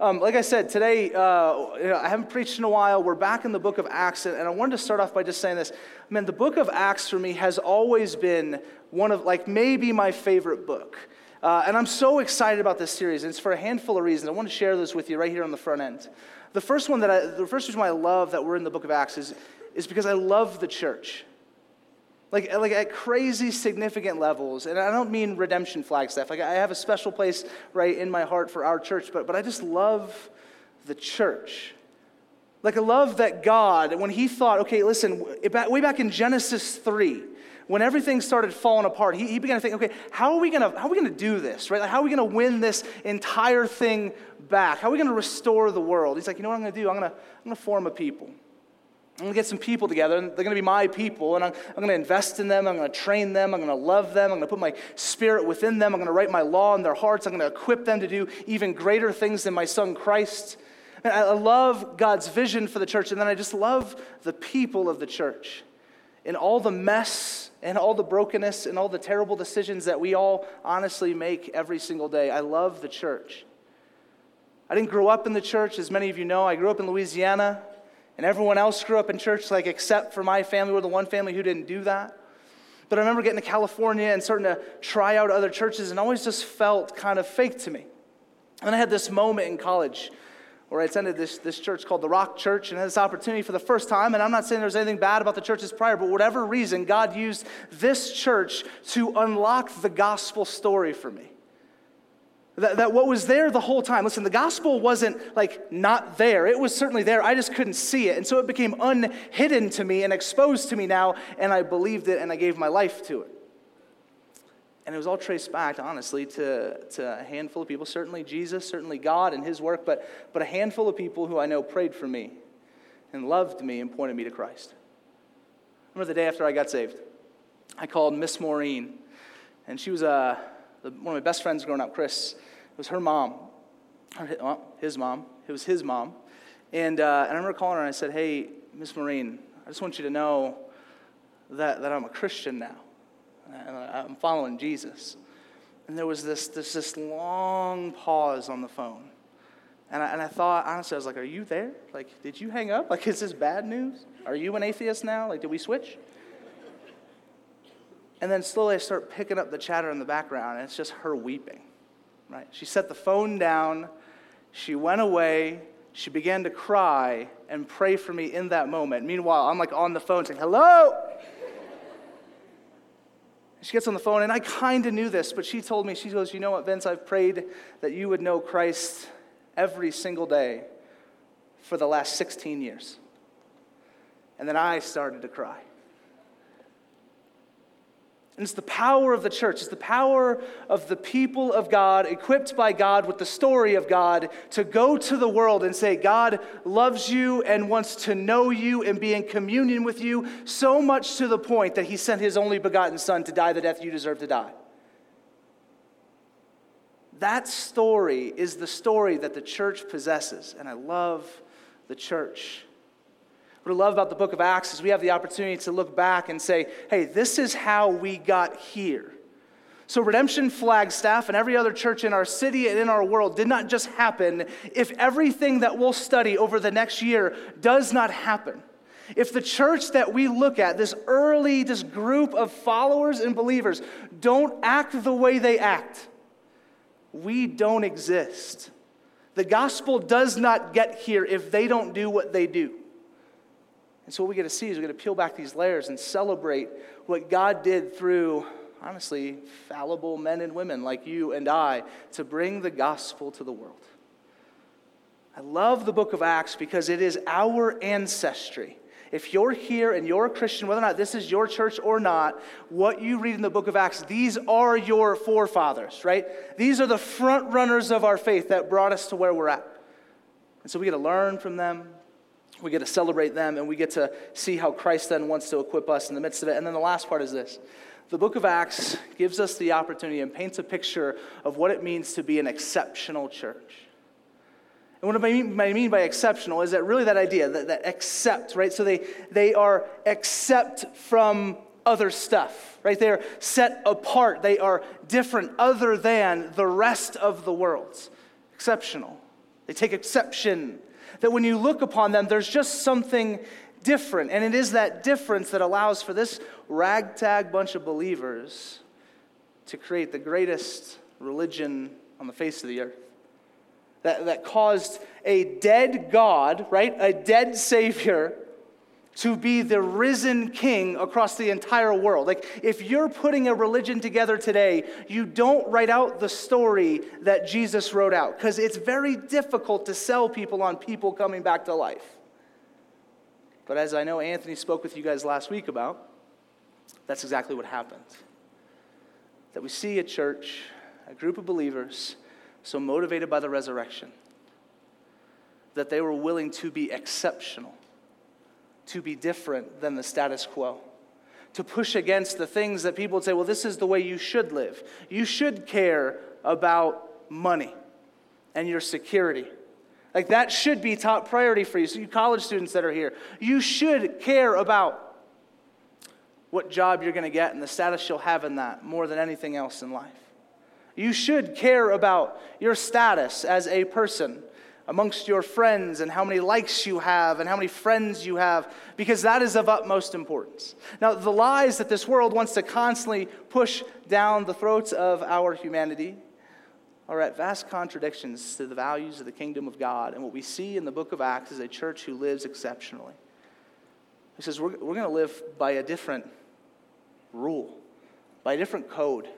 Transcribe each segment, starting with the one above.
um, like I said, today, uh, you know, I haven't preached in a while. We're back in the book of Acts, and I wanted to start off by just saying this. Man, the book of Acts for me has always been one of, like, maybe my favorite book. Uh, and I'm so excited about this series. And it's for a handful of reasons. I want to share this with you right here on the front end. The first one that I, the first reason why I love that we're in the book of Acts is, is because I love the church. Like, like at crazy significant levels. And I don't mean Redemption Flagstaff. Like I have a special place right in my heart for our church, but, but I just love the church. Like I love that God, when he thought, okay, listen, way back in Genesis 3, when everything started falling apart, he, he began to think, okay, how are we gonna, how are we gonna do this, right? Like, how are we gonna win this entire thing back? How are we gonna restore the world? He's like, you know what I'm gonna do? I'm gonna, I'm gonna form a people. I'm gonna get some people together, and they're gonna be my people, and I'm, I'm gonna invest in them, I'm gonna train them, I'm gonna love them, I'm gonna put my spirit within them, I'm gonna write my law in their hearts, I'm gonna equip them to do even greater things than my son Christ. And I love God's vision for the church, and then I just love the people of the church. In all the mess and all the brokenness and all the terrible decisions that we all honestly make every single day. I love the church. I didn't grow up in the church, as many of you know. I grew up in Louisiana, and everyone else grew up in church, like except for my family. We're the one family who didn't do that. But I remember getting to California and starting to try out other churches, and always just felt kind of fake to me. And I had this moment in college where I attended this, this church called the Rock Church and had this opportunity for the first time. And I'm not saying there's anything bad about the churches prior, but whatever reason, God used this church to unlock the gospel story for me. That, that what was there the whole time, listen, the gospel wasn't like not there. It was certainly there. I just couldn't see it. And so it became unhidden to me and exposed to me now, and I believed it and I gave my life to it. And it was all traced back, honestly, to, to a handful of people. Certainly Jesus, certainly God and his work, but, but a handful of people who I know prayed for me and loved me and pointed me to Christ. I remember the day after I got saved. I called Miss Maureen, and she was uh, one of my best friends growing up, Chris. It was her mom, his mom. It was his mom. And, uh, and I remember calling her and I said, Hey, Miss Maureen, I just want you to know that, that I'm a Christian now and I'm following Jesus. And there was this, this, this long pause on the phone. And I, and I thought, honestly, I was like, Are you there? Like, did you hang up? Like, is this bad news? Are you an atheist now? Like, did we switch? And then slowly I start picking up the chatter in the background, and it's just her weeping, right? She set the phone down, she went away, she began to cry and pray for me in that moment. Meanwhile, I'm like on the phone saying, Hello? She gets on the phone, and I kind of knew this, but she told me, she goes, You know what, Vince? I've prayed that you would know Christ every single day for the last 16 years. And then I started to cry. And it's the power of the church, it's the power of the people of God, equipped by God with the story of God, to go to the world and say, God loves you and wants to know you and be in communion with you, so much to the point that he sent his only begotten Son to die the death you deserve to die. That story is the story that the church possesses, and I love the church. What I love about the book of Acts is we have the opportunity to look back and say, hey, this is how we got here. So, Redemption Flagstaff and every other church in our city and in our world did not just happen if everything that we'll study over the next year does not happen. If the church that we look at, this early, this group of followers and believers, don't act the way they act, we don't exist. The gospel does not get here if they don't do what they do. And so, what we get to see is we get to peel back these layers and celebrate what God did through, honestly, fallible men and women like you and I to bring the gospel to the world. I love the book of Acts because it is our ancestry. If you're here and you're a Christian, whether or not this is your church or not, what you read in the book of Acts, these are your forefathers, right? These are the front runners of our faith that brought us to where we're at. And so we get to learn from them, we get to celebrate them and we get to see how Christ then wants to equip us in the midst of it. And then the last part is this the book of Acts gives us the opportunity and paints a picture of what it means to be an exceptional church. And what I mean, I mean by exceptional is that really that idea, that, that accept, right? So they, they are except from other stuff, right? They are set apart. They are different, other than the rest of the world. Exceptional. They take exception. That when you look upon them, there's just something different. And it is that difference that allows for this ragtag bunch of believers to create the greatest religion on the face of the earth. That, that caused a dead God, right? A dead Savior to be the risen king across the entire world. Like, if you're putting a religion together today, you don't write out the story that Jesus wrote out because it's very difficult to sell people on people coming back to life. But as I know Anthony spoke with you guys last week about, that's exactly what happened. That we see a church, a group of believers, so motivated by the resurrection that they were willing to be exceptional to be different than the status quo. To push against the things that people would say, well, this is the way you should live. You should care about money and your security. Like that should be top priority for you. So, you college students that are here, you should care about what job you're going to get and the status you'll have in that more than anything else in life. You should care about your status as a person amongst your friends and how many likes you have and how many friends you have, because that is of utmost importance. Now, the lies that this world wants to constantly push down the throats of our humanity are at vast contradictions to the values of the kingdom of God. And what we see in the book of Acts is a church who lives exceptionally. He says, We're, we're going to live by a different rule, by a different code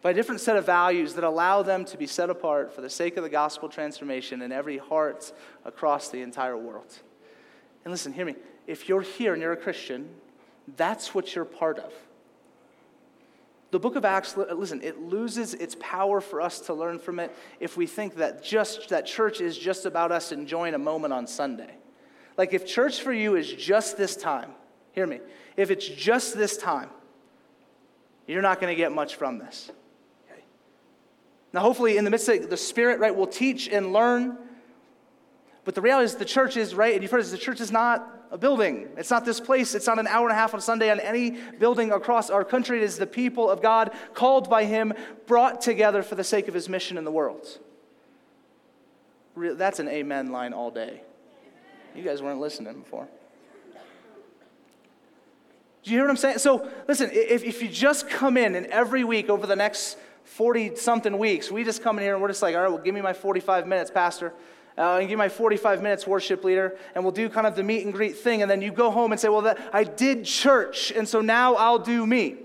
by a different set of values that allow them to be set apart for the sake of the gospel transformation in every heart across the entire world. And listen, hear me. If you're here and you're a Christian, that's what you're part of. The book of Acts, listen, it loses its power for us to learn from it if we think that just that church is just about us enjoying a moment on Sunday. Like if church for you is just this time, hear me. If it's just this time, you're not going to get much from this. Now, hopefully, in the midst of the Spirit, right, we'll teach and learn. But the reality is, the church is, right, and you've heard this, the church is not a building. It's not this place. It's not an hour and a half on Sunday on any building across our country. It is the people of God, called by Him, brought together for the sake of His mission in the world. That's an amen line all day. You guys weren't listening before. Do you hear what I'm saying? So, listen, if, if you just come in and every week over the next 40 something weeks, we just come in here and we're just like, all right, well, give me my 45 minutes, Pastor. Uh, and give my 45 minutes, worship leader, and we'll do kind of the meet and greet thing. And then you go home and say, well, I did church, and so now I'll do me.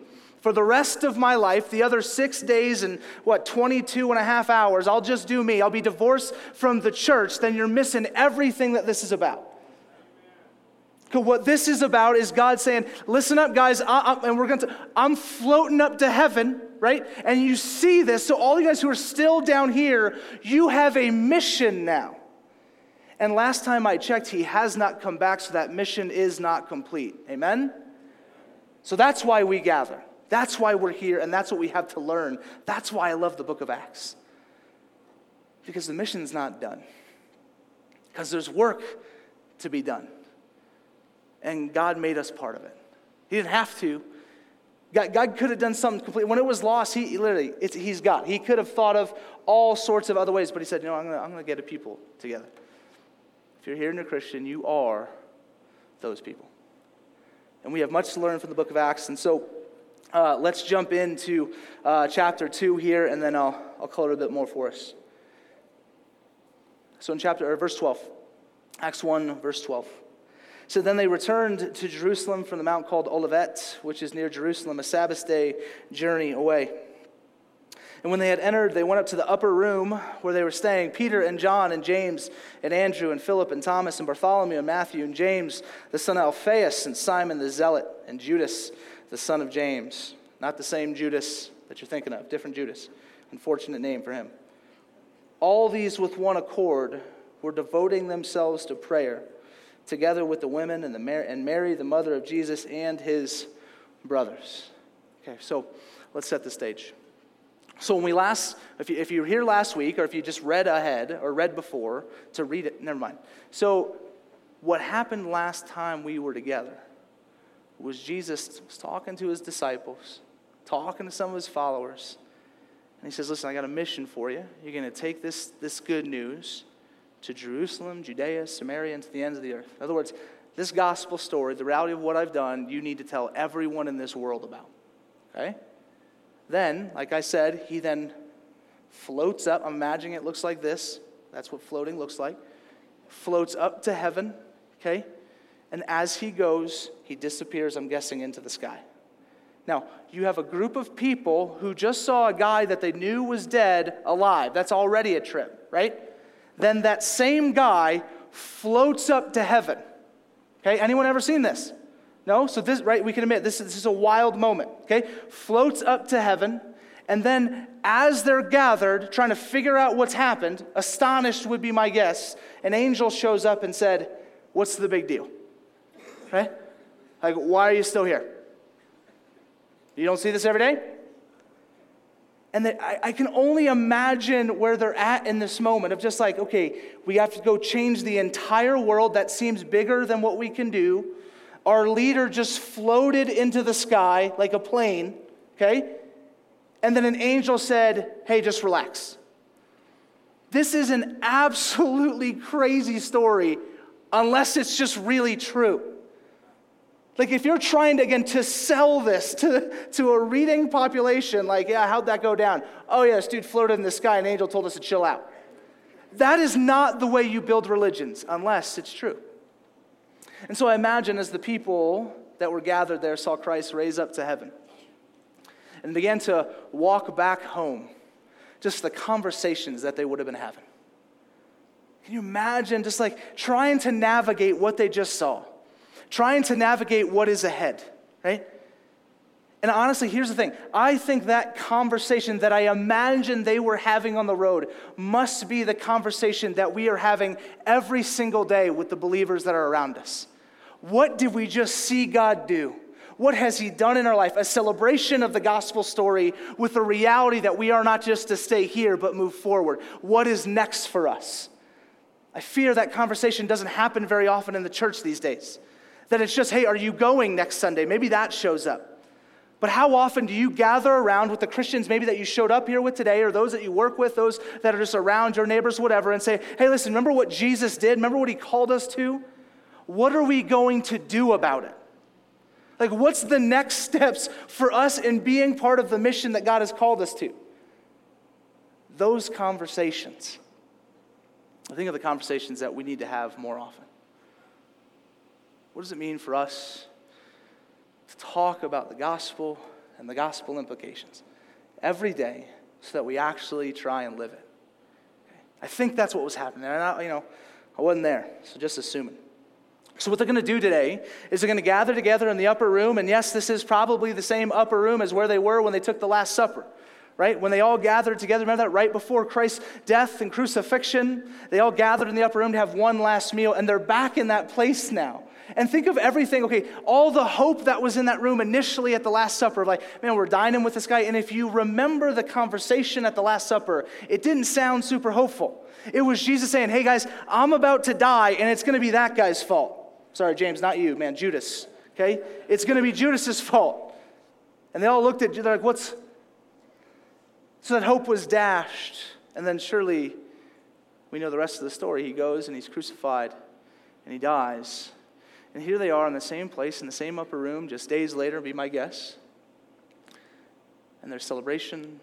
For the rest of my life, the other six days and what, 22 and a half hours, I'll just do me. I'll be divorced from the church. Then you're missing everything that this is about. What this is about is God saying, listen up, guys, I, I, and we're going to, I'm floating up to heaven right? And you see this. So, all you guys who are still down here, you have a mission now. And last time I checked, he has not come back, so that mission is not complete. Amen? So that's why we gather. That's why we're here, and that's what we have to learn. That's why I love the book of Acts. Because the mission's not done. Because there's work to be done. And God made us part of it. He didn't have to, God, God could have done something completely. When it was lost, he literally, he's God. He could have thought of all sorts of other ways, but he said, you know, I'm going to get a people together. If you're here and you're Christian, you are those people. And we have much to learn from the book of Acts. And so uh, let's jump into uh, chapter 2 here, and then I'll, I'll color a bit more for us. So in chapter, or verse 12, Acts 1, verse 12. So then they returned to Jerusalem from the mount called Olivet, which is near Jerusalem, a Sabbath day journey away. And when they had entered, they went up to the upper room where they were staying Peter and John and James and Andrew and Philip and Thomas and Bartholomew and Matthew and James, the son of Alphaeus, and Simon the Zealot and Judas, the son of James. Not the same Judas that you're thinking of, different Judas. Unfortunate name for him. All these with one accord were devoting themselves to prayer together with the women and, the Mary, and Mary, the mother of Jesus, and his brothers. Okay, so let's set the stage. So when we last, if you, if you were here last week, or if you just read ahead or read before to read it, never mind. So what happened last time we were together was Jesus was talking to his disciples, talking to some of his followers, and he says, "Listen, I got a mission for you. You're going to take this this good news." To Jerusalem, Judea, Samaria, and to the ends of the earth. In other words, this gospel story, the reality of what I've done, you need to tell everyone in this world about. Okay? Then, like I said, he then floats up. I'm imagining it looks like this. That's what floating looks like. Floats up to heaven, okay? And as he goes, he disappears, I'm guessing, into the sky. Now, you have a group of people who just saw a guy that they knew was dead alive. That's already a trip, right? Then that same guy floats up to heaven. Okay, anyone ever seen this? No? So this, right, we can admit this, this is a wild moment. Okay? Floats up to heaven, and then as they're gathered, trying to figure out what's happened, astonished would be my guess, an angel shows up and said, What's the big deal? Right? Like, why are you still here? You don't see this every day? And that I, I, can only imagine where they're at in this moment of just like, okay, we have to go change the entire world that seems bigger than what we can do. Our leader just floated into the sky like a plane, okay? And then an angel said, hey, just relax. This is an absolutely crazy story unless it's just really true. Like, if you're trying to, again, to sell this to, to a reading population, like, yeah, how'd that go down? Oh, yeah, this dude floated in the sky, an angel told us to chill out. That is not the way you build religions, unless it's true. And so I imagine as the people that were gathered there saw Christ raise up to heaven and began to walk back home, just the conversations that they would have been having. Can you imagine just like trying to navigate what they just saw? Trying to navigate what is ahead, right? And honestly, here's the thing I think that conversation that I imagine they were having on the road must be the conversation that we are having every single day with the believers that are around us. What did we just see God do? What has He done in our life? A celebration of the gospel story with the reality that we are not just to stay here, but move forward. What is next for us? I fear that conversation doesn't happen very often in the church these days. That it's just, hey, are you going next Sunday? Maybe that shows up. But how often do you gather around with the Christians maybe that you showed up here with today, or those that you work with, those that are just around your neighbors, whatever, and say, hey, listen, remember what Jesus did? Remember what he called us to? What are we going to do about it? Like, what's the next steps for us in being part of the mission that God has called us to? Those conversations. I think of the conversations that we need to have more often. What does it mean for us to talk about the gospel and the gospel implications every day so that we actually try and live it? I think that's what was happening. And I, you know, I wasn't there, so just assuming. So, what they're going to do today is they're going to gather together in the upper room. And yes, this is probably the same upper room as where they were when they took the Last Supper right? When they all gathered together, remember that right before Christ's death and crucifixion? They all gathered in the upper room to have one last meal, and they're back in that place now. And think of everything, okay, all the hope that was in that room initially at the Last Supper, like, man, we're dining with this guy. And if you remember the conversation at the Last Supper, it didn't sound super hopeful. It was Jesus saying, hey guys, I'm about to die, and it's going to be that guy's fault. Sorry, James, not you, man, Judas, okay? It's going to be Judas's fault. And they all looked at you, they're like, what's. So that hope was dashed. And then surely we know the rest of the story. He goes and he's crucified and he dies. And here they are in the same place, in the same upper room, just days later, be my guess. And there's celebration,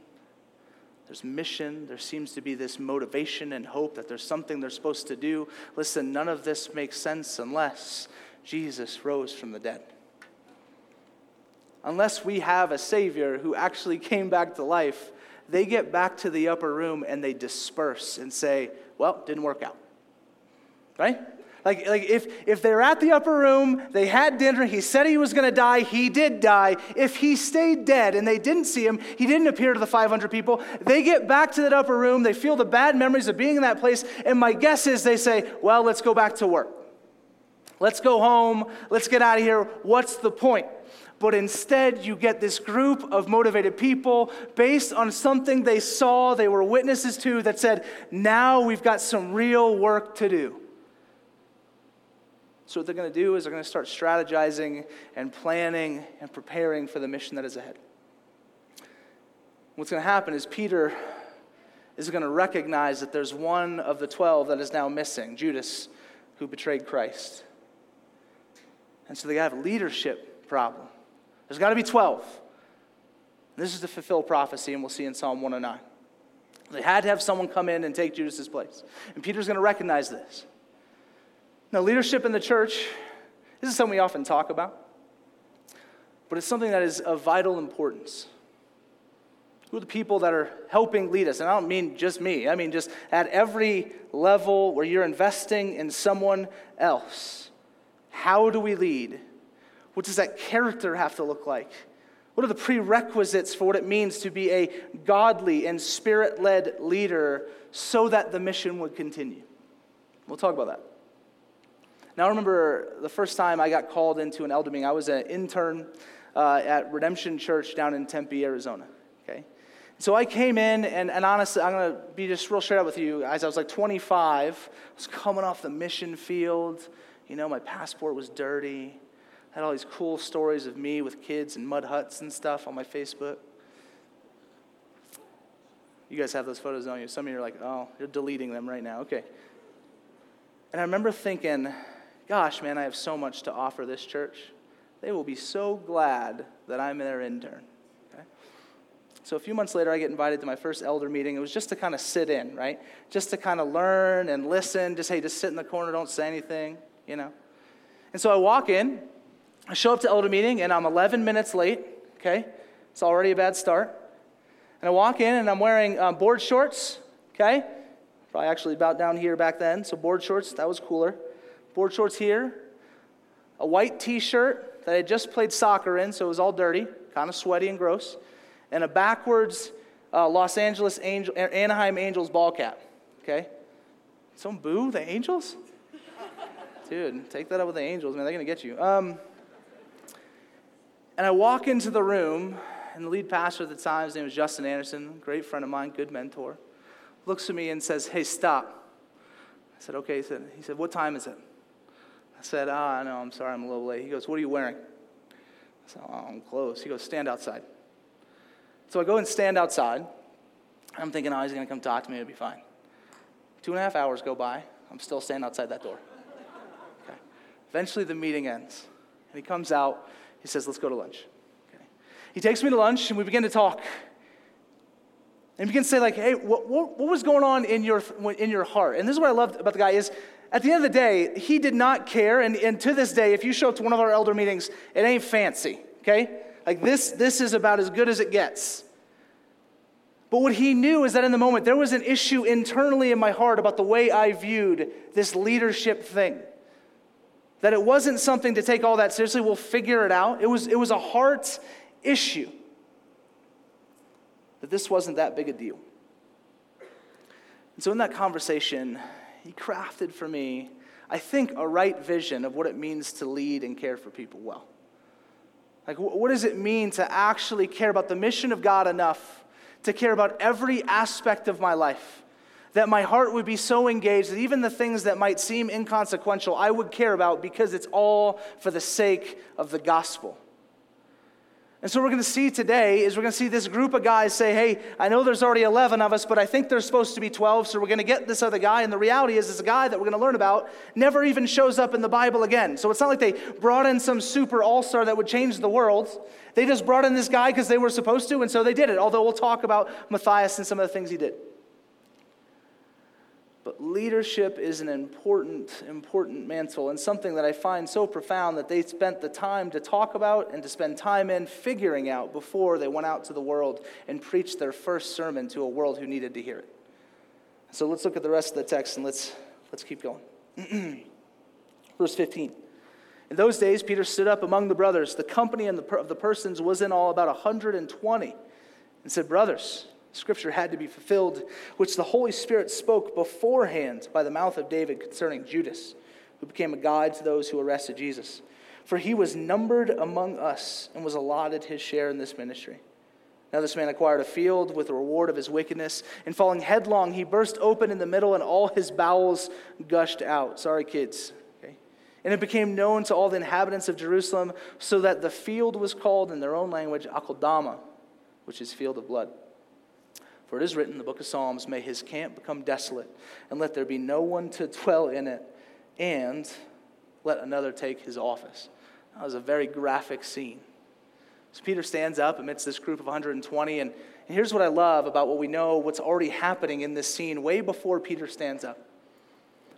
there's mission, there seems to be this motivation and hope that there's something they're supposed to do. Listen, none of this makes sense unless Jesus rose from the dead. Unless we have a Savior who actually came back to life, they get back to the upper room and they disperse and say, Well, didn't work out. Right? Like, like if, if they're at the upper room, they had dinner, he said he was going to die, he did die. If he stayed dead and they didn't see him, he didn't appear to the 500 people, they get back to that upper room, they feel the bad memories of being in that place, and my guess is they say, well, let's go back to work. Let's go home, let's get out of here. What's the point? But instead, you get this group of motivated people based on something they saw, they were witnesses to, that said, now we've got some real work to do. So, what they're going to do is they're going to start strategizing and planning and preparing for the mission that is ahead. What's going to happen is Peter is going to recognize that there's one of the 12 that is now missing Judas, who betrayed Christ. And so they have a leadership problem. There's got to be 12. This is to fulfill prophecy, and we'll see in Psalm 109. They had to have someone come in and take Judas's place. And Peter's going to recognize this. Now, leadership in the church, this is something we often talk about, but it's something that is of vital importance. Who are the people that are helping lead us? And I don't mean just me, I mean just at every level where you're investing in someone else. How do we lead? What does that character have to look like? What are the prerequisites for what it means to be a godly and spirit led leader so that the mission would continue? We'll talk about that. Now, I remember the first time I got called into an elder meeting, I was an intern uh, at Redemption Church down in Tempe, Arizona. Okay? So I came in, and, and honestly, I'm going to be just real straight up with you. As I was like 25, I was coming off the mission field. You know, my passport was dirty. I had all these cool stories of me with kids and mud huts and stuff on my Facebook. You guys have those photos, don't you? Some of you are like, oh, you're deleting them right now. Okay. And I remember thinking, gosh, man, I have so much to offer this church. They will be so glad that I'm their intern. Okay? So a few months later, I get invited to my first elder meeting. It was just to kind of sit in, right? Just to kind of learn and listen. Just, hey, just sit in the corner, don't say anything, you know? And so I walk in, I show up to elder meeting, and I'm 11 minutes late, okay? It's already a bad start. And I walk in, and I'm wearing um, board shorts, okay? Probably actually about down here back then, so board shorts, that was cooler board shorts here, a white t shirt that I just played soccer in, so it was all dirty, kind of sweaty and gross, and a backwards uh, Los Angeles Angel, Anaheim Angels ball cap. Okay? Some boo the Angels? Dude, take that up with the Angels, man. They're going to get you. Um, and I walk into the room, and the lead pastor at the time, his name was Justin Anderson, great friend of mine, good mentor, looks at me and says, Hey, stop. I said, Okay. He said, he said What time is it? I said, Ah, no, I'm sorry, I'm a little late. He goes, What are you wearing? I said, Oh, I'm close. He goes, Stand outside. So I go and stand outside. I'm thinking, Oh, he's going to come talk to me. It'll be fine. Two and a half hours go by. I'm still standing outside that door. Okay. Eventually, the meeting ends. And he comes out. He says, Let's go to lunch. Okay. He takes me to lunch, and we begin to talk. And begin to say, like, hey, what, what, what was going on in your, in your heart? And this is what I loved about the guy is at the end of the day, he did not care. And, and to this day, if you show up to one of our elder meetings, it ain't fancy, okay? Like this, this is about as good as it gets. But what he knew is that in the moment, there was an issue internally in my heart about the way I viewed this leadership thing. That it wasn't something to take all that seriously, we'll figure it out. It was, it was a heart issue. That this wasn't that big a deal. And so in that conversation, he crafted for me, I think, a right vision of what it means to lead and care for people well. Like, what does it mean to actually care about the mission of God enough to care about every aspect of my life? That my heart would be so engaged that even the things that might seem inconsequential, I would care about because it's all for the sake of the gospel. And so, we're going to see today is we're going to see this group of guys say, Hey, I know there's already 11 of us, but I think there's supposed to be 12, so we're going to get this other guy. And the reality is, this guy that we're going to learn about never even shows up in the Bible again. So, it's not like they brought in some super all star that would change the world. They just brought in this guy because they were supposed to, and so they did it. Although we'll talk about Matthias and some of the things he did. But leadership is an important, important mantle and something that I find so profound that they spent the time to talk about and to spend time in figuring out before they went out to the world and preached their first sermon to a world who needed to hear it. So let's look at the rest of the text and let's, let's keep going. Verse 15. In those days, Peter stood up among the brothers. The company of the persons was in all about 120 and said, Brothers, Scripture had to be fulfilled, which the Holy Spirit spoke beforehand by the mouth of David concerning Judas, who became a guide to those who arrested Jesus. For he was numbered among us and was allotted his share in this ministry. Now, this man acquired a field with the reward of his wickedness, and falling headlong, he burst open in the middle, and all his bowels gushed out. Sorry, kids. Okay? And it became known to all the inhabitants of Jerusalem, so that the field was called in their own language Akeldama, which is field of blood. For it is written in the book of Psalms, May his camp become desolate, and let there be no one to dwell in it, and let another take his office. That was a very graphic scene. So Peter stands up amidst this group of 120, and, and here's what I love about what we know, what's already happening in this scene way before Peter stands up.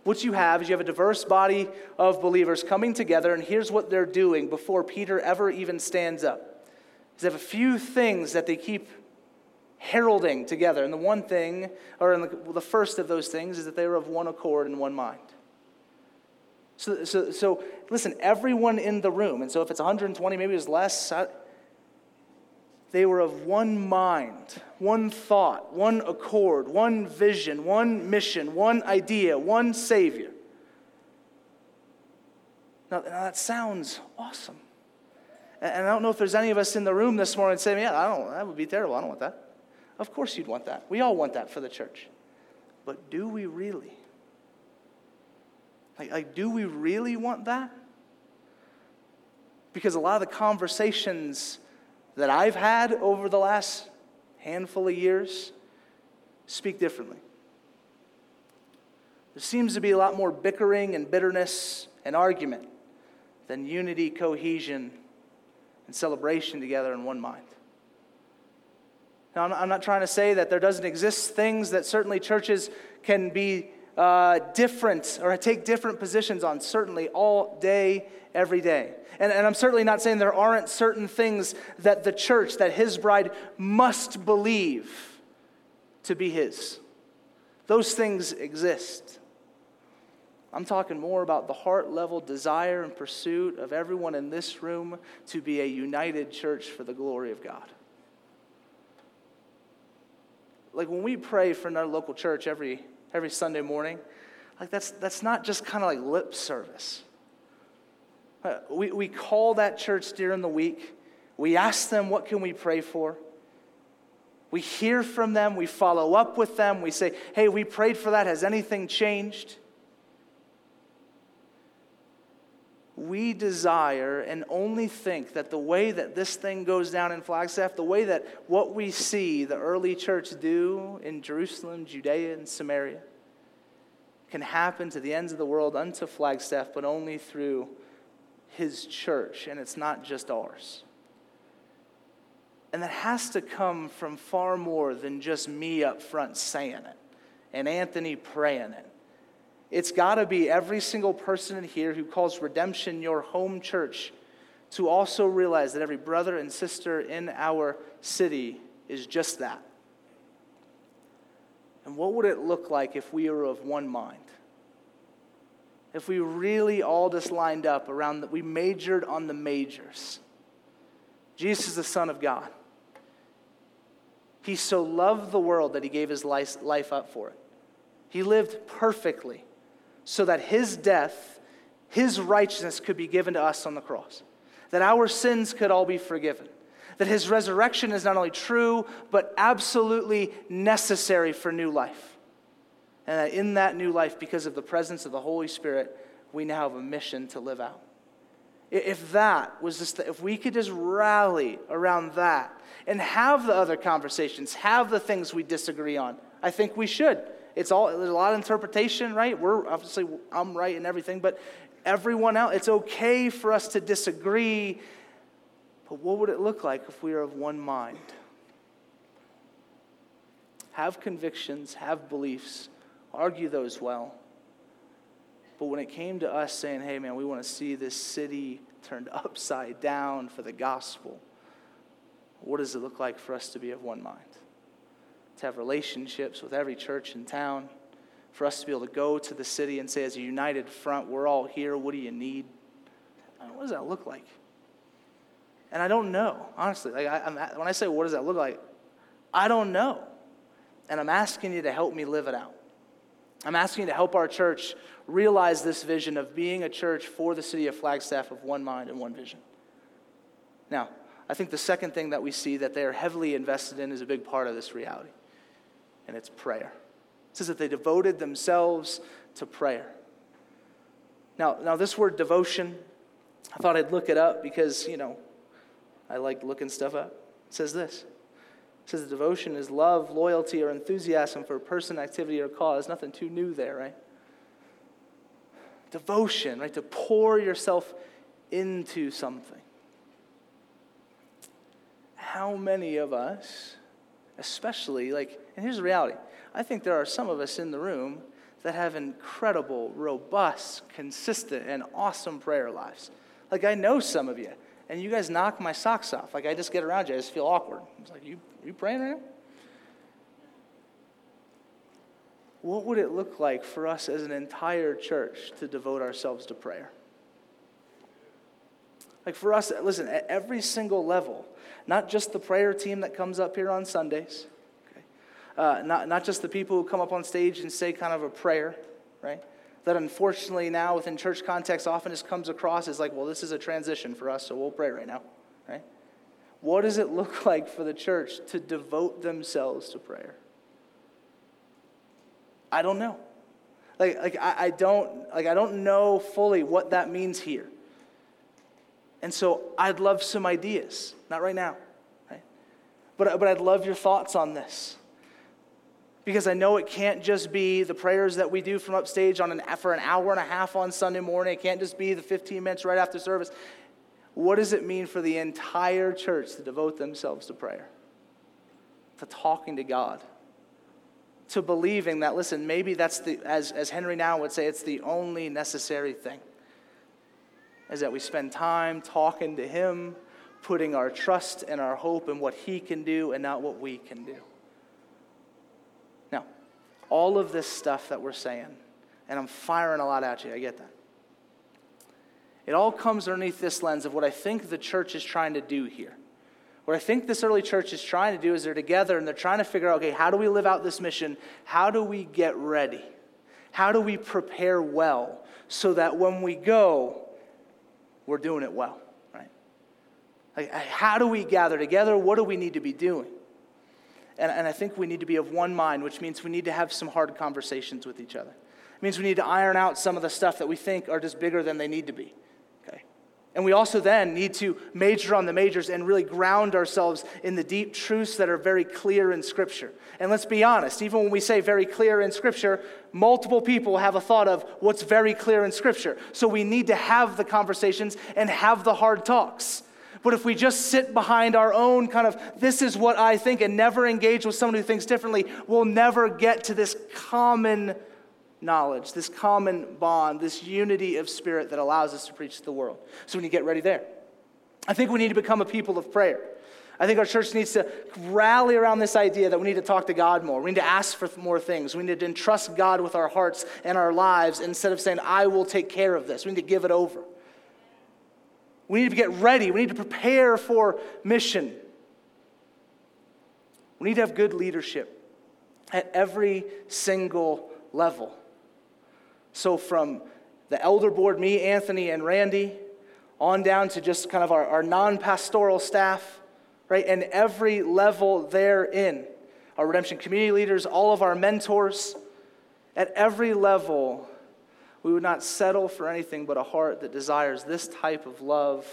What you have is you have a diverse body of believers coming together, and here's what they're doing before Peter ever even stands up. They have a few things that they keep heralding together. And the one thing, or the, the first of those things, is that they were of one accord and one mind. So, so, so listen, everyone in the room, and so if it's 120, maybe it was less, they were of one mind, one thought, one accord, one vision, one mission, one idea, one Savior. Now, now that sounds awesome. And I don't know if there's any of us in the room this morning saying, yeah, I don't, that would be terrible. I don't want that. Of course you'd want that. We all want that for the church. But do we really? Like, like, do we really want that? Because a lot of the conversations that I've had over the last handful of years speak differently. There seems to be a lot more bickering and bitterness and argument than unity, cohesion, and celebration together in one mind. Now, I'm not trying to say that there doesn't exist things that certainly churches can be uh, different or take different positions on, certainly all day, every day. And, and I'm certainly not saying there aren't certain things that the church, that his bride must believe to be his. Those things exist. I'm talking more about the heart level desire and pursuit of everyone in this room to be a united church for the glory of God like when we pray for another local church every every Sunday morning, like that's that's not just kind of like lip service. Uh, we, we call that church during the week. We ask them, what can we pray for? We hear from them. We follow up with them. We say, hey, we prayed for that. Has anything changed? We desire and only think that the way that this thing goes down in Flagstaff, the way that what we see the early church do in Jerusalem, Judea, and Samaria, can happen to the ends of the world unto Flagstaff, but only through his church, and it's not just ours. And that has to come from far more than just me up front saying it and Anthony praying it it's got to be every single person in here who calls redemption your home church to also realize that every brother and sister in our city is just that. And what would it look like if we were of one mind? If we really all just lined up around that, we majored on the majors. Jesus is the Son of God. He so loved the world that he gave his life up for it. He lived perfectly so that his death, his righteousness could be given to us on the cross, that our sins could all be forgiven, that his resurrection is not only true, but absolutely necessary for new life. And that in that new life, because of the presence of the Holy Spirit, we now have a mission to live out. If that was just, the, if we could just rally around that and have the other conversations, have the things we disagree on, I think we should. It's all there's a lot of interpretation, right? We're obviously I'm right and everything, but everyone else, it's okay for us to disagree. But what would it look like if we are of one mind? Have convictions, have beliefs, argue those well. But when it came to us saying, hey, man, we want to see this city turned upside down for the gospel, what does it look like for us to be of one mind? To have relationships with every church in town, for us to be able to go to the city and say, as a united front, we're all here. What do you need? Uh, what does that look like? And I don't know, honestly. Like I, when I say, what does that look like? I don't know. And I'm asking you to help me live it out. I'm asking you to help our church realize this vision of being a church for the city of Flagstaff of one mind and one vision. Now, I think the second thing that we see that they are heavily invested in is a big part of this reality and it's prayer. It says that they devoted themselves to prayer. Now, now this word devotion, I thought I'd look it up because, you know, I like looking stuff up. It says this It says devotion is love, loyalty, or enthusiasm for a person, activity, or cause. Nothing too new there, right? Devotion, right? To pour yourself into something. How many of us, especially, like, and here's the reality I think there are some of us in the room that have incredible, robust, consistent, and awesome prayer lives. Like, I know some of you, and you guys knock my socks off. Like, I just get around you, I just feel awkward. It's like, you, you praying right now? What would it look like for us as an entire church to devote ourselves to prayer? Like for us, listen, at every single level, not just the prayer team that comes up here on Sundays, uh, not, not just the people who come up on stage and say kind of a prayer, right? That unfortunately now within church context often just comes across as like, well, this is a transition for us, so we'll pray right now, right? What does it look like for the church to devote themselves to prayer? I don't know. Like, like I, I don't like I don't know fully what that means here. And so I'd love some ideas. Not right now, right? But, but I'd love your thoughts on this because I know it can't just be the prayers that we do from upstage on an, for an hour and a half on Sunday morning. It can't just be the 15 minutes right after service. What does it mean for the entire church to devote themselves to prayer? To talking to God? To believing that, listen, maybe that's the, as, as Henri Nouwen would say, it's the only necessary thing. Is that we spend time talking to Him, putting our trust and our hope in what He can do and not what we can do Now, all of this stuff that we're saying, and I'm firing a lot at you, I get that. It all comes underneath this lens of what I think the church is trying to do here. What I think this early church is trying to do is they're together and they're trying to figure out okay, how do we live out this mission? How do we get ready? How do we prepare well so that when we go, we're doing it well, right? Like, how do we gather together? What do we need to be doing? And, and I think we need to be of one mind, which means we need to have some hard conversations with each other. It means we need to iron out some of the stuff that we think are just bigger than they need to be. And we also then need to major on the majors and really ground ourselves in the deep truths that are very clear in Scripture. And let's be honest, even when we say very clear in Scripture, multiple people have a thought of what's very clear in Scripture. So we need to have the conversations and have the hard talks. But if we just sit behind our own kind of, this is what I think, and never engage with someone who thinks differently, we'll never get to this common knowledge, this common bond, this unity of spirit that allows us to preach to the world. So we need to get ready there. I think we need to become a people of prayer. I think our church needs to rally around this idea that we need to talk to God more. We need to ask for more things. We need to entrust God with our hearts and our lives instead of saying, I will take care of this. We need to give it over. We need to get ready. We need to prepare for mission. We need to have good leadership at every single level. So, from the elder board, me, Anthony, and Randy, on down to just kind of our, our non pastoral staff, right? And every level therein. Our redemption community leaders, all of our mentors, at every level, we would not settle for anything but a heart that desires this type of love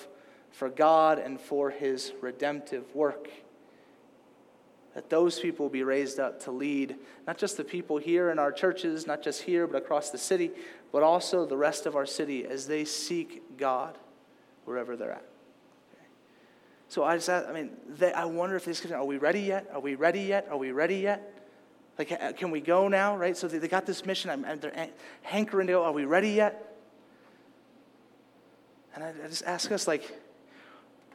for God and for his redemptive work. That those people will be raised up to lead not just the people here in our churches, not just here, but across the city, but also the rest of our city as they seek God wherever they're at. So I just, I mean, they, I wonder if this, are we ready yet? Are we ready yet? Are we ready yet? Like, uh, can we go now, right? So they got this mission, and they're hankering to go. Are we ready yet? And I just ask us, like,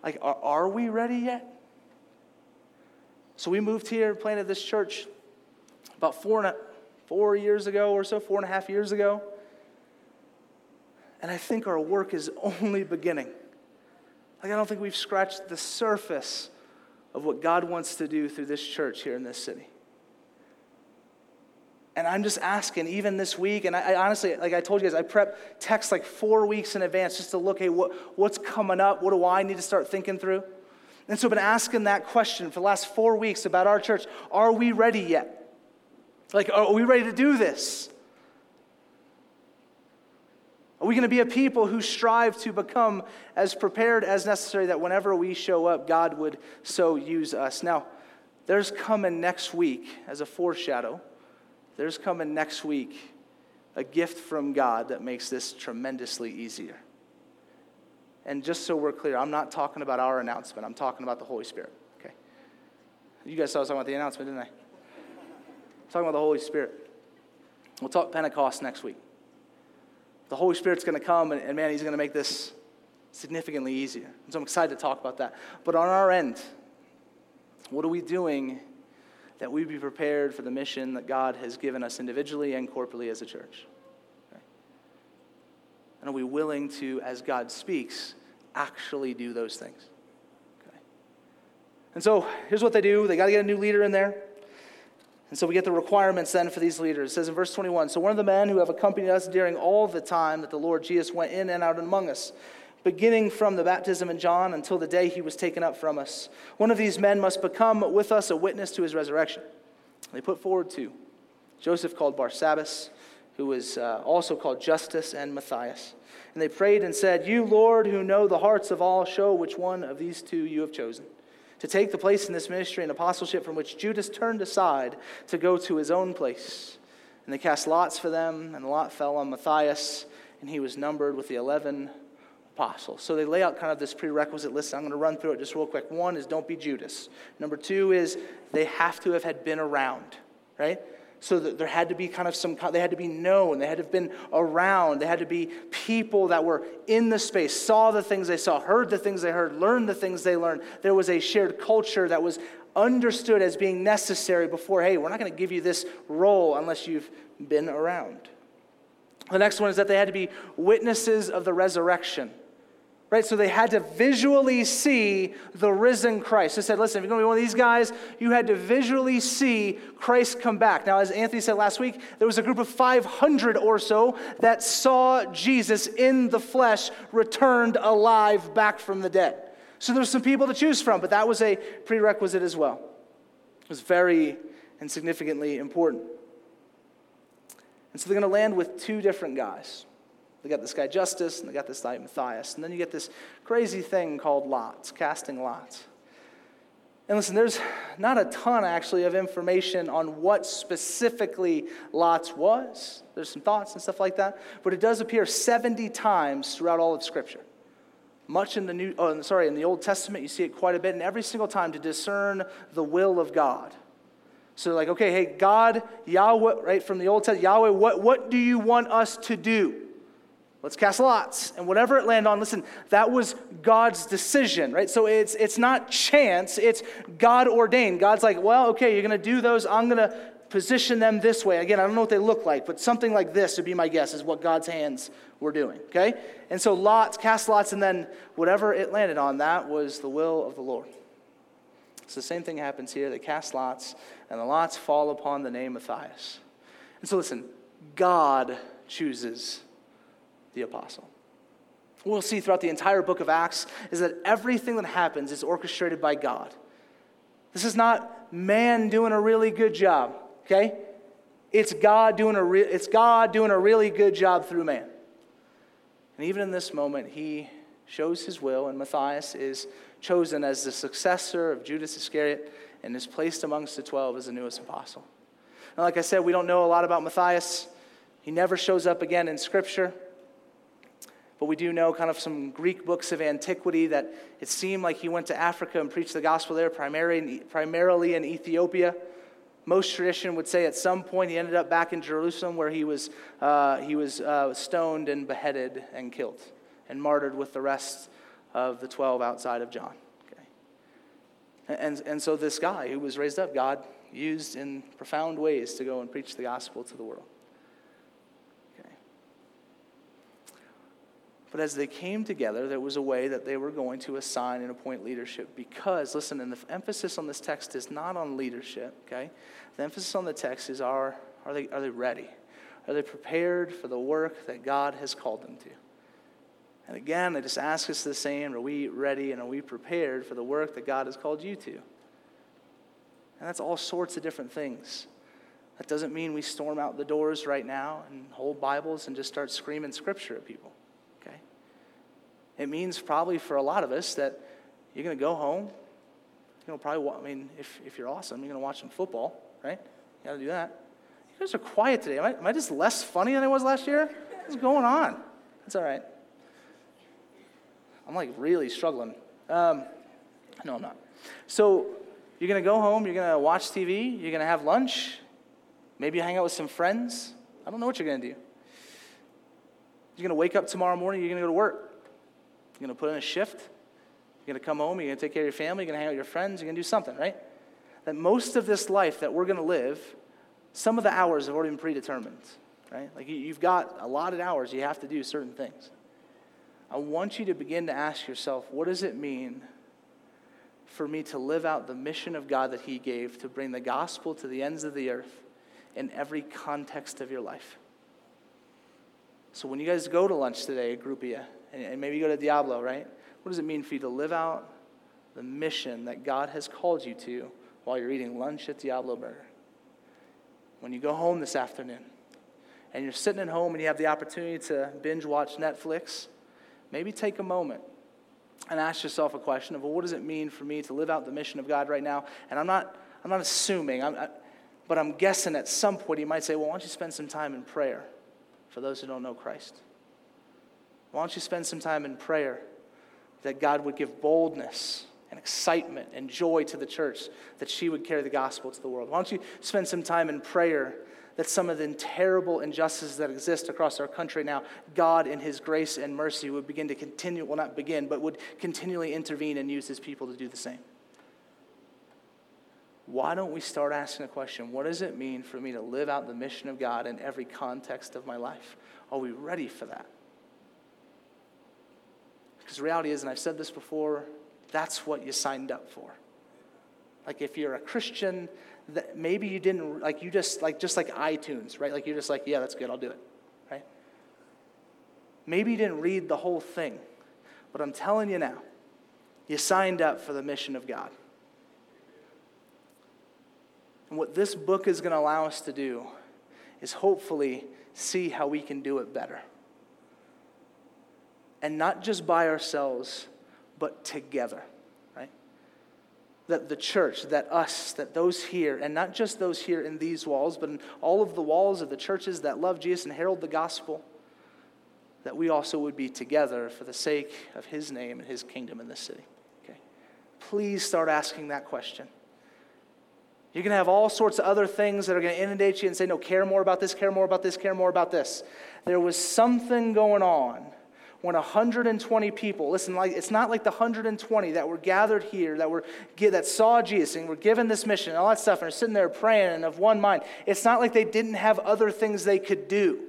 like are, are we ready yet? So we moved here, planted this church about four, and a, four years ago or so, four and a half years ago. And I think our work is only beginning. Like, I don't think we've scratched the surface of what God wants to do through this church here in this city. And I'm just asking, even this week, and I, I, honestly, like I told you guys, I prep text like four weeks in advance just to look, hey, what, what's coming up? What do I need to start thinking through? And so I've been asking that question for the last four weeks about our church. Are we ready yet? Like, are we ready to do this? Are we going to be a people who strive to become as prepared as necessary that whenever we show up, God would so use us? Now, there's coming next week, as a foreshadow, there's coming next week a gift from God that makes this tremendously easier. And just so we're clear, I'm not talking about our announcement, I'm talking about the Holy Spirit. Okay? You guys saw was talking about the announcement, didn't I? I'm talking about the Holy Spirit. We'll talk Pentecost next week. The Holy Spirit's going to come, and, and man, He's going to make this significantly easier. And so I'm excited to talk about that. But on our end, what are we doing that we be prepared for the mission that God has given us individually and corporately as a church? And are we willing to, as God speaks, actually do those things? Okay. And so here's what they do they got to get a new leader in there. And so we get the requirements then for these leaders. It says in verse 21 So one of the men who have accompanied us during all the time that the Lord Jesus went in and out among us, beginning from the baptism in John until the day he was taken up from us. One of these men must become with us a witness to his resurrection. They put forward two Joseph called Barsabbas, who was uh, also called Justus, and Matthias. And they prayed and said, You, Lord, who know the hearts of all, show which one of these two you have chosen to take the place in this ministry and apostleship from which Judas turned aside to go to his own place. And they cast lots for them, and the lot fell on Matthias, and he was numbered with the eleven apostles. So they lay out kind of this prerequisite list. I'm going to run through it just real quick. One is don't be Judas. Number two is they have to have had been around, right? So that there had to be kind of some, they had to be known, they had to have been around, they had to be people that were in the space, saw the things they saw, heard the things they heard, learned the things they learned. There was a shared culture that was understood as being necessary before, hey, we're not going to give you this role unless you've been around. The next one is that they had to be witnesses of the resurrection. Right? So they had to visually see the risen Christ. They said, listen, if you're going to be one of these guys, you had to visually see Christ come back. Now, as Anthony said last week, there was a group of 500 or so that saw Jesus in the flesh returned alive back from the dead. So there were some people to choose from, but that was a prerequisite as well. It was very and significantly important. And so they're going to land with two different guys. They got this guy Justus, and they got this guy Matthias. And then you get this crazy thing called lots, casting lots. And listen, there's not a ton actually of information on what specifically Lot's was. There's some thoughts and stuff like that, but it does appear 70 times throughout all of Scripture. Much in the New, oh, sorry, in the Old Testament, you see it quite a bit, and every single time to discern the will of God. So, like, okay, hey, God, Yahweh, right from the Old Testament, Yahweh, what, what do you want us to do? Let's cast lots. And whatever it landed on, listen, that was God's decision, right? So it's, it's not chance, it's God ordained. God's like, well, okay, you're going to do those. I'm going to position them this way. Again, I don't know what they look like, but something like this would be my guess, is what God's hands were doing, okay? And so lots, cast lots, and then whatever it landed on, that was the will of the Lord. So the same thing happens here. They cast lots, and the lots fall upon the name Matthias. And so listen, God chooses the apostle. What we'll see throughout the entire book of Acts is that everything that happens is orchestrated by God. This is not man doing a really good job, okay? It's God doing a, re- it's God doing a really good job through man. And even in this moment, he shows his will, and Matthias is chosen as the successor of Judas Iscariot and is placed amongst the 12 as the newest apostle. Now, like I said, we don't know a lot about Matthias. He never shows up again in Scripture. But we do know kind of some Greek books of antiquity that it seemed like he went to Africa and preached the gospel there, primarily, primarily in Ethiopia. Most tradition would say at some point he ended up back in Jerusalem where he was, uh, he was uh, stoned and beheaded and killed and martyred with the rest of the 12 outside of John. Okay? And, and so this guy who was raised up, God used in profound ways to go and preach the gospel to the world. But as they came together, there was a way that they were going to assign and appoint leadership because, listen, and the emphasis on this text is not on leadership, okay? The emphasis on the text is are, are, they, are they ready? Are they prepared for the work that God has called them to? And again, I just ask us the same are we ready and are we prepared for the work that God has called you to? And that's all sorts of different things. That doesn't mean we storm out the doors right now and hold Bibles and just start screaming scripture at people. It means probably for a lot of us that you're going to go home, You know, probably, I mean, if, if you're awesome, you're going to watch some football, right? You got to do that. You guys are quiet today. Am I, am I just less funny than I was last year? What's going on? It's all right. I'm like really struggling. Um, no, I'm not. So you're going to go home, you're going to watch TV, you're going to have lunch, maybe hang out with some friends. I don't know what you're going to do. You're going to wake up tomorrow morning, you're going to go to work. You're going to put in a shift. You're going to come home, you're going to take care of your family, you're going to hang out with your friends, you're going to do something, right? That most of this life that we're going to live, some of the hours have already been predetermined, right? Like you've got allotted hours, you have to do certain things. I want you to begin to ask yourself, what does it mean for me to live out the mission of God that He gave to bring the gospel to the ends of the earth in every context of your life? So when you guys go to lunch today, a group of you, and maybe you go to Diablo, right? What does it mean for you to live out the mission that God has called you to while you're eating lunch at Diablo Burger? When you go home this afternoon and you're sitting at home and you have the opportunity to binge watch Netflix, maybe take a moment and ask yourself a question of, well, what does it mean for me to live out the mission of God right now? And I'm not, I'm not assuming, I'm, I, but I'm guessing at some point you might say, well, why don't you spend some time in prayer for those who don't know Christ? Why don't you spend some time in prayer that God would give boldness and excitement and joy to the church, that she would carry the gospel to the world? Why don't you spend some time in prayer that some of the terrible injustices that exist across our country now, God in His grace and mercy would begin to continue, well, not begin, but would continually intervene and use His people to do the same. Why don't we start asking the question? What does it mean for me to live out the mission of God in every context of my life? Are we ready for that? Because the reality is, and I've said this before, that's what you signed up for. Like if you're a Christian, that maybe you didn't like you just like just like iTunes, right? Like you're just like, yeah, that's good, I'll do it. Right? Maybe you didn't read the whole thing. But I'm telling you now, you signed up for the mission of God. And what this book is going to allow us to do is hopefully see how we can do it better. And not just by ourselves, but together right? that the church, that us, that those here, and not just those here in these walls, but in all of the walls of the churches that love Jesus and herald the gospel, that we also would be together for the sake of his name and his kingdom in this city. Okay? Please start asking that question. You're going to have all sorts of other things that are going to inundate you and say, no, care more about this, care more about this, care more about this. There was something going on when 120 people, listen, like, it's not like the 120 that were gathered here, that, were, that saw Jesus and were given this mission and all that stuff and are sitting there praying and of one mind. It's not like they didn't have other things they could do.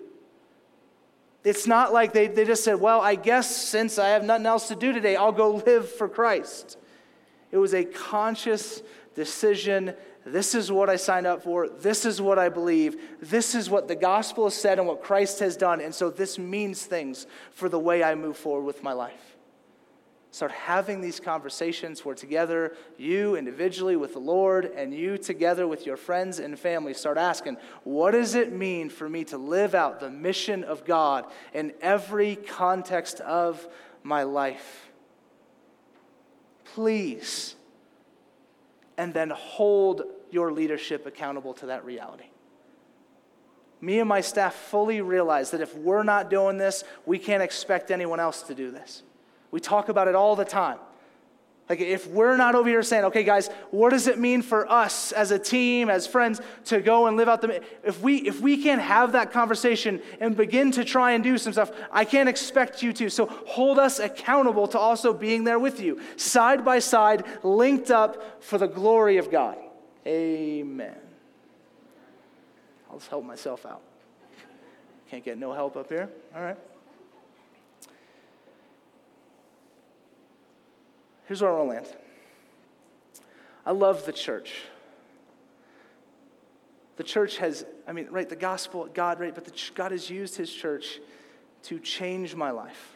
It's not like they, they just said, well, I guess since I have nothing else to do today, I'll go live for Christ. It was a conscious decision this is what I signed up for. This is what I believe. This is what the gospel has said and what Christ has done. And so this means things for the way I move forward with my life. Start having these conversations where together, you individually with the Lord and you together with your friends and family, start asking, what does it mean for me to live out the mission of God in every context of my life? Please. And then hold your leadership accountable to that reality. Me and my staff fully realize that if we're not doing this, we can't expect anyone else to do this. We talk about it all the time. Like, if we're not over here saying, okay, guys, what does it mean for us as a team, as friends, to go and live out the. If we, if we can't have that conversation and begin to try and do some stuff, I can't expect you to. So hold us accountable to also being there with you, side by side, linked up for the glory of God. Amen. I'll just help myself out. Can't get no help up here. All right. Here's where I want to land. I love the church. The church has, I mean, right, the gospel, God, right, but the, God has used his church to change my life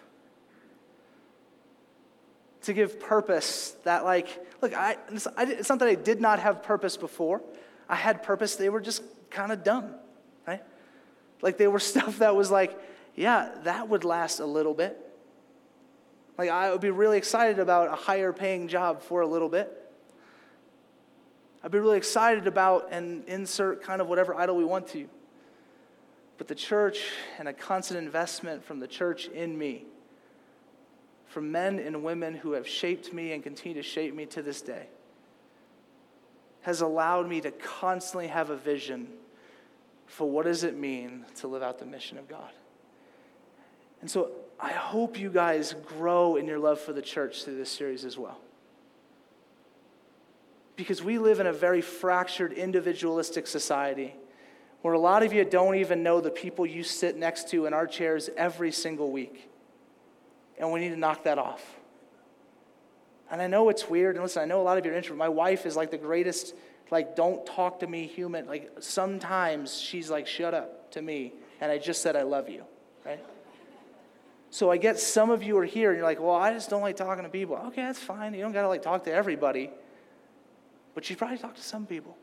to give purpose that, like, look, I, it's not that I did not have purpose before. I had purpose, they were just kind of dumb, right? Like, they were stuff that was like, yeah, that would last a little bit. Like, I would be really excited about a higher paying job for a little bit. I'd be really excited about and insert kind of whatever idol we want to. But the church and a constant investment from the church in me, from men and women who have shaped me and continue to shape me to this day, has allowed me to constantly have a vision for what does it mean to live out the mission of God. And so I hope you guys grow in your love for the church through this series as well. Because we live in a very fractured, individualistic society where a lot of you don't even know the people you sit next to in our chairs every single week. And we need to knock that off. And I know it's weird. And listen, I know a lot of you are introverted. My wife is like the greatest, like, don't talk to me human. Like, sometimes she's like, shut up to me. And I just said, I love you, right? So I get some of you are here and you're like, well, I just don't like talking to people. Okay, that's fine. You don't got to like talk to everybody. But you probably talk to some people.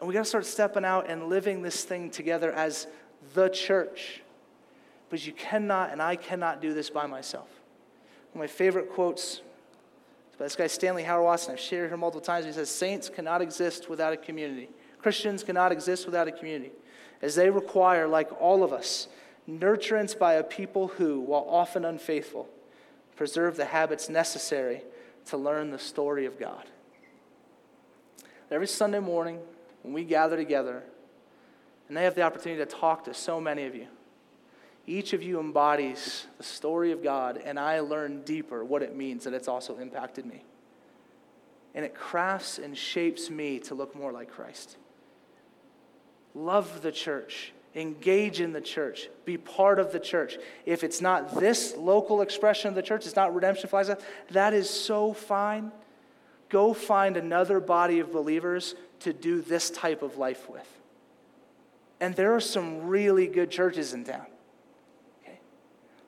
And we got to start stepping out and living this thing together as the church. But you cannot, and I cannot do this by myself. One of my favorite quotes is by this guy, Stanley Hauerwas. I've shared here multiple times. He says, Saints cannot exist without a community. Christians cannot exist without a community, as they require, like all of us, nurturance by a people who, while often unfaithful, preserve the habits necessary to learn the story of God. Every Sunday morning, when we gather together, and they have the opportunity to talk to so many of you. Each of you embodies the story of God, and I learn deeper what it means that it's also impacted me. And it crafts and shapes me to look more like Christ. Love the church, engage in the church, be part of the church. If it's not this local expression of the church, it's not Redemption Flagstaff, that is so fine. Go find another body of believers to do this type of life with. And there are some really good churches in town.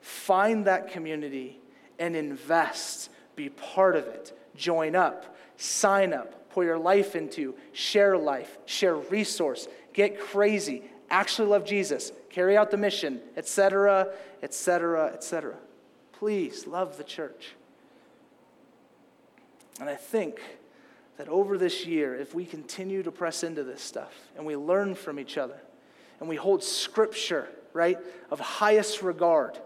Find that community and invest, be part of it, join up, sign up, pour your life into, share life, share resource, get crazy, actually love Jesus, carry out the mission, etc., etc., etc. Please love the church. And I think that over this year, if we continue to press into this stuff and we learn from each other and we hold scripture, right, of highest regard,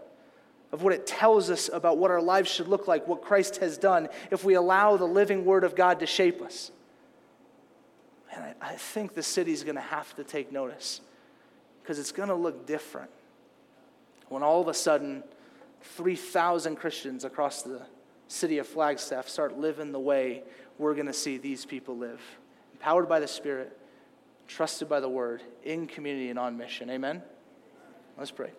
of what it tells us about what our lives should look like, what Christ has done, if we allow the living word of God to shape us. And I, I think the city's going to have to take notice because it's going to look different when all of a sudden 3,000 Christians across the city of Flagstaff start living the way we're going to see these people live. Empowered by the Spirit, trusted by the Word, in community and on mission. Amen? Let's pray.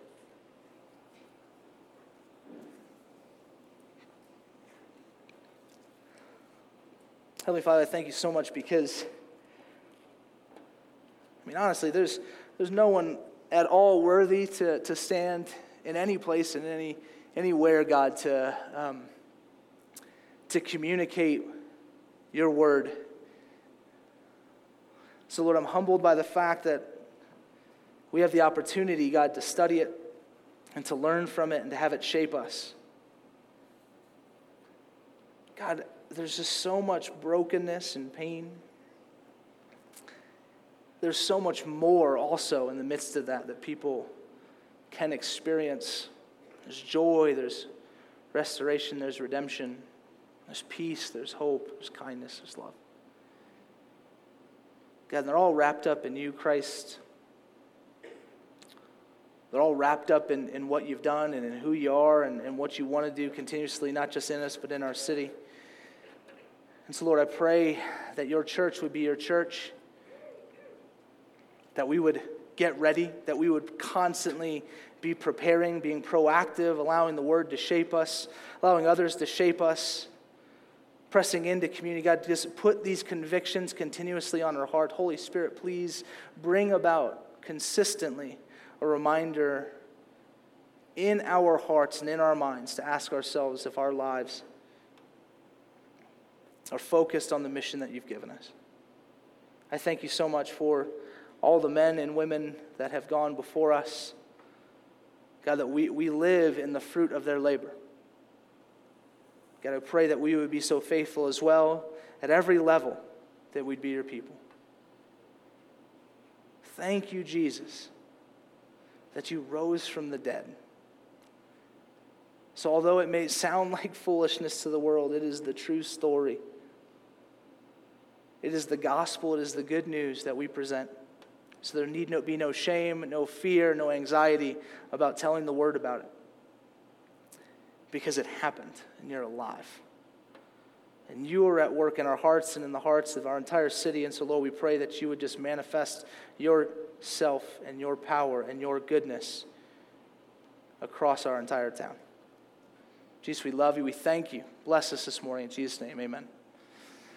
Heavenly Father, thank you so much because, I mean, honestly, there's, there's no one at all worthy to, to stand in any place and any, anywhere, God, to, um, to communicate your word. So, Lord, I'm humbled by the fact that we have the opportunity, God, to study it and to learn from it and to have it shape us. God, there's just so much brokenness and pain. There's so much more also in the midst of that that people can experience. There's joy, there's restoration, there's redemption. There's peace, there's hope, there's kindness, there's love. God, they're all wrapped up in you, Christ. They're all wrapped up in, in what you've done and in who you are and, and what you want to do continuously, not just in us, but in our city. And so, Lord, I pray that your church would be your church, that we would get ready, that we would constantly be preparing, being proactive, allowing the word to shape us, allowing others to shape us pressing into community. God, just put these convictions continuously on our heart. Holy Spirit, please bring about consistently a reminder in our hearts and in our minds to ask ourselves if our lives are focused on the mission that you've given us. I thank you so much for all the men and women that have gone before us. God, that we, we live in the fruit of their labor. God, I pray that we would be so faithful as well at every level that we'd be your people. Thank you, Jesus, that you rose from the dead. So, although it may sound like foolishness to the world, it is the true story. It is the gospel, it is the good news that we present. So, there need no, be no shame, no fear, no anxiety about telling the word about it. Because it happened and you're alive. And you are at work in our hearts and in the hearts of our entire city. And so, Lord, we pray that you would just manifest yourself and your power and your goodness across our entire town. Jesus, we love you. We thank you. Bless us this morning. In Jesus' name, amen.